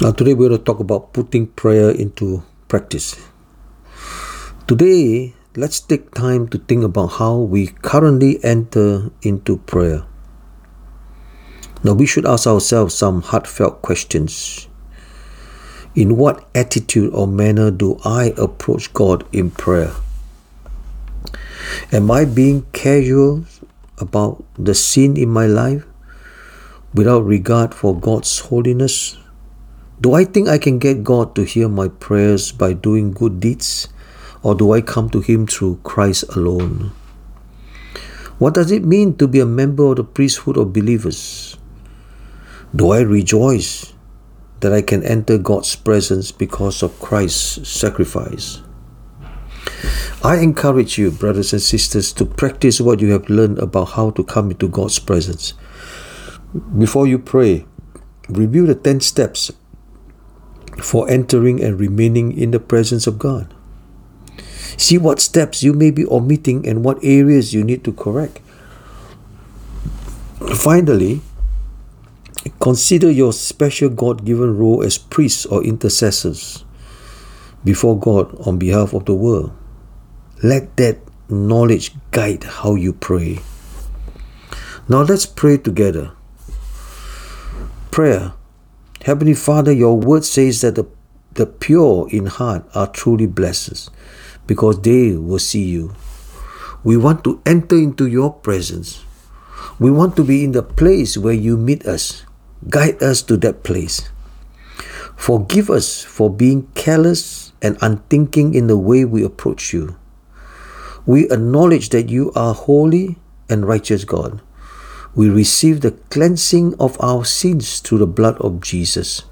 Now, today we're going to talk about putting prayer into practice. Today, let's take time to think about how we currently enter into prayer. Now, we should ask ourselves some heartfelt questions. In what attitude or manner do I approach God in prayer? Am I being casual about the sin in my life without regard for God's holiness? Do I think I can get God to hear my prayers by doing good deeds? Or do I come to Him through Christ alone? What does it mean to be a member of the priesthood of believers? Do I rejoice that I can enter God's presence because of Christ's sacrifice? I encourage you, brothers and sisters, to practice what you have learned about how to come into God's presence. Before you pray, review the 10 steps for entering and remaining in the presence of God. See what steps you may be omitting and what areas you need to correct. Finally, consider your special God given role as priests or intercessors before God on behalf of the world. Let that knowledge guide how you pray. Now let's pray together. Prayer Heavenly Father, your word says that the, the pure in heart are truly blessed because they will see you. We want to enter into your presence. We want to be in the place where you meet us. Guide us to that place. Forgive us for being careless and unthinking in the way we approach you. We acknowledge that you are holy and righteous God we receive the cleansing of our sins through the blood of Jesus.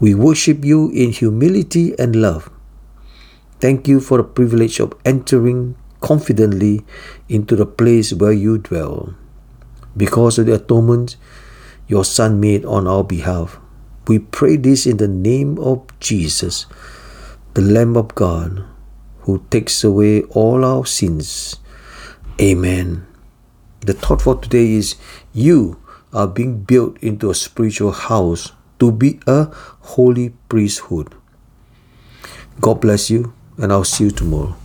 We worship you in humility and love. Thank you for the privilege of entering confidently into the place where you dwell. Because of the atonement your Son made on our behalf, we pray this in the name of Jesus, the Lamb of God, who takes away all our sins. Amen. The thought for today is you are being built into a spiritual house to be a holy priesthood. God bless you, and I'll see you tomorrow.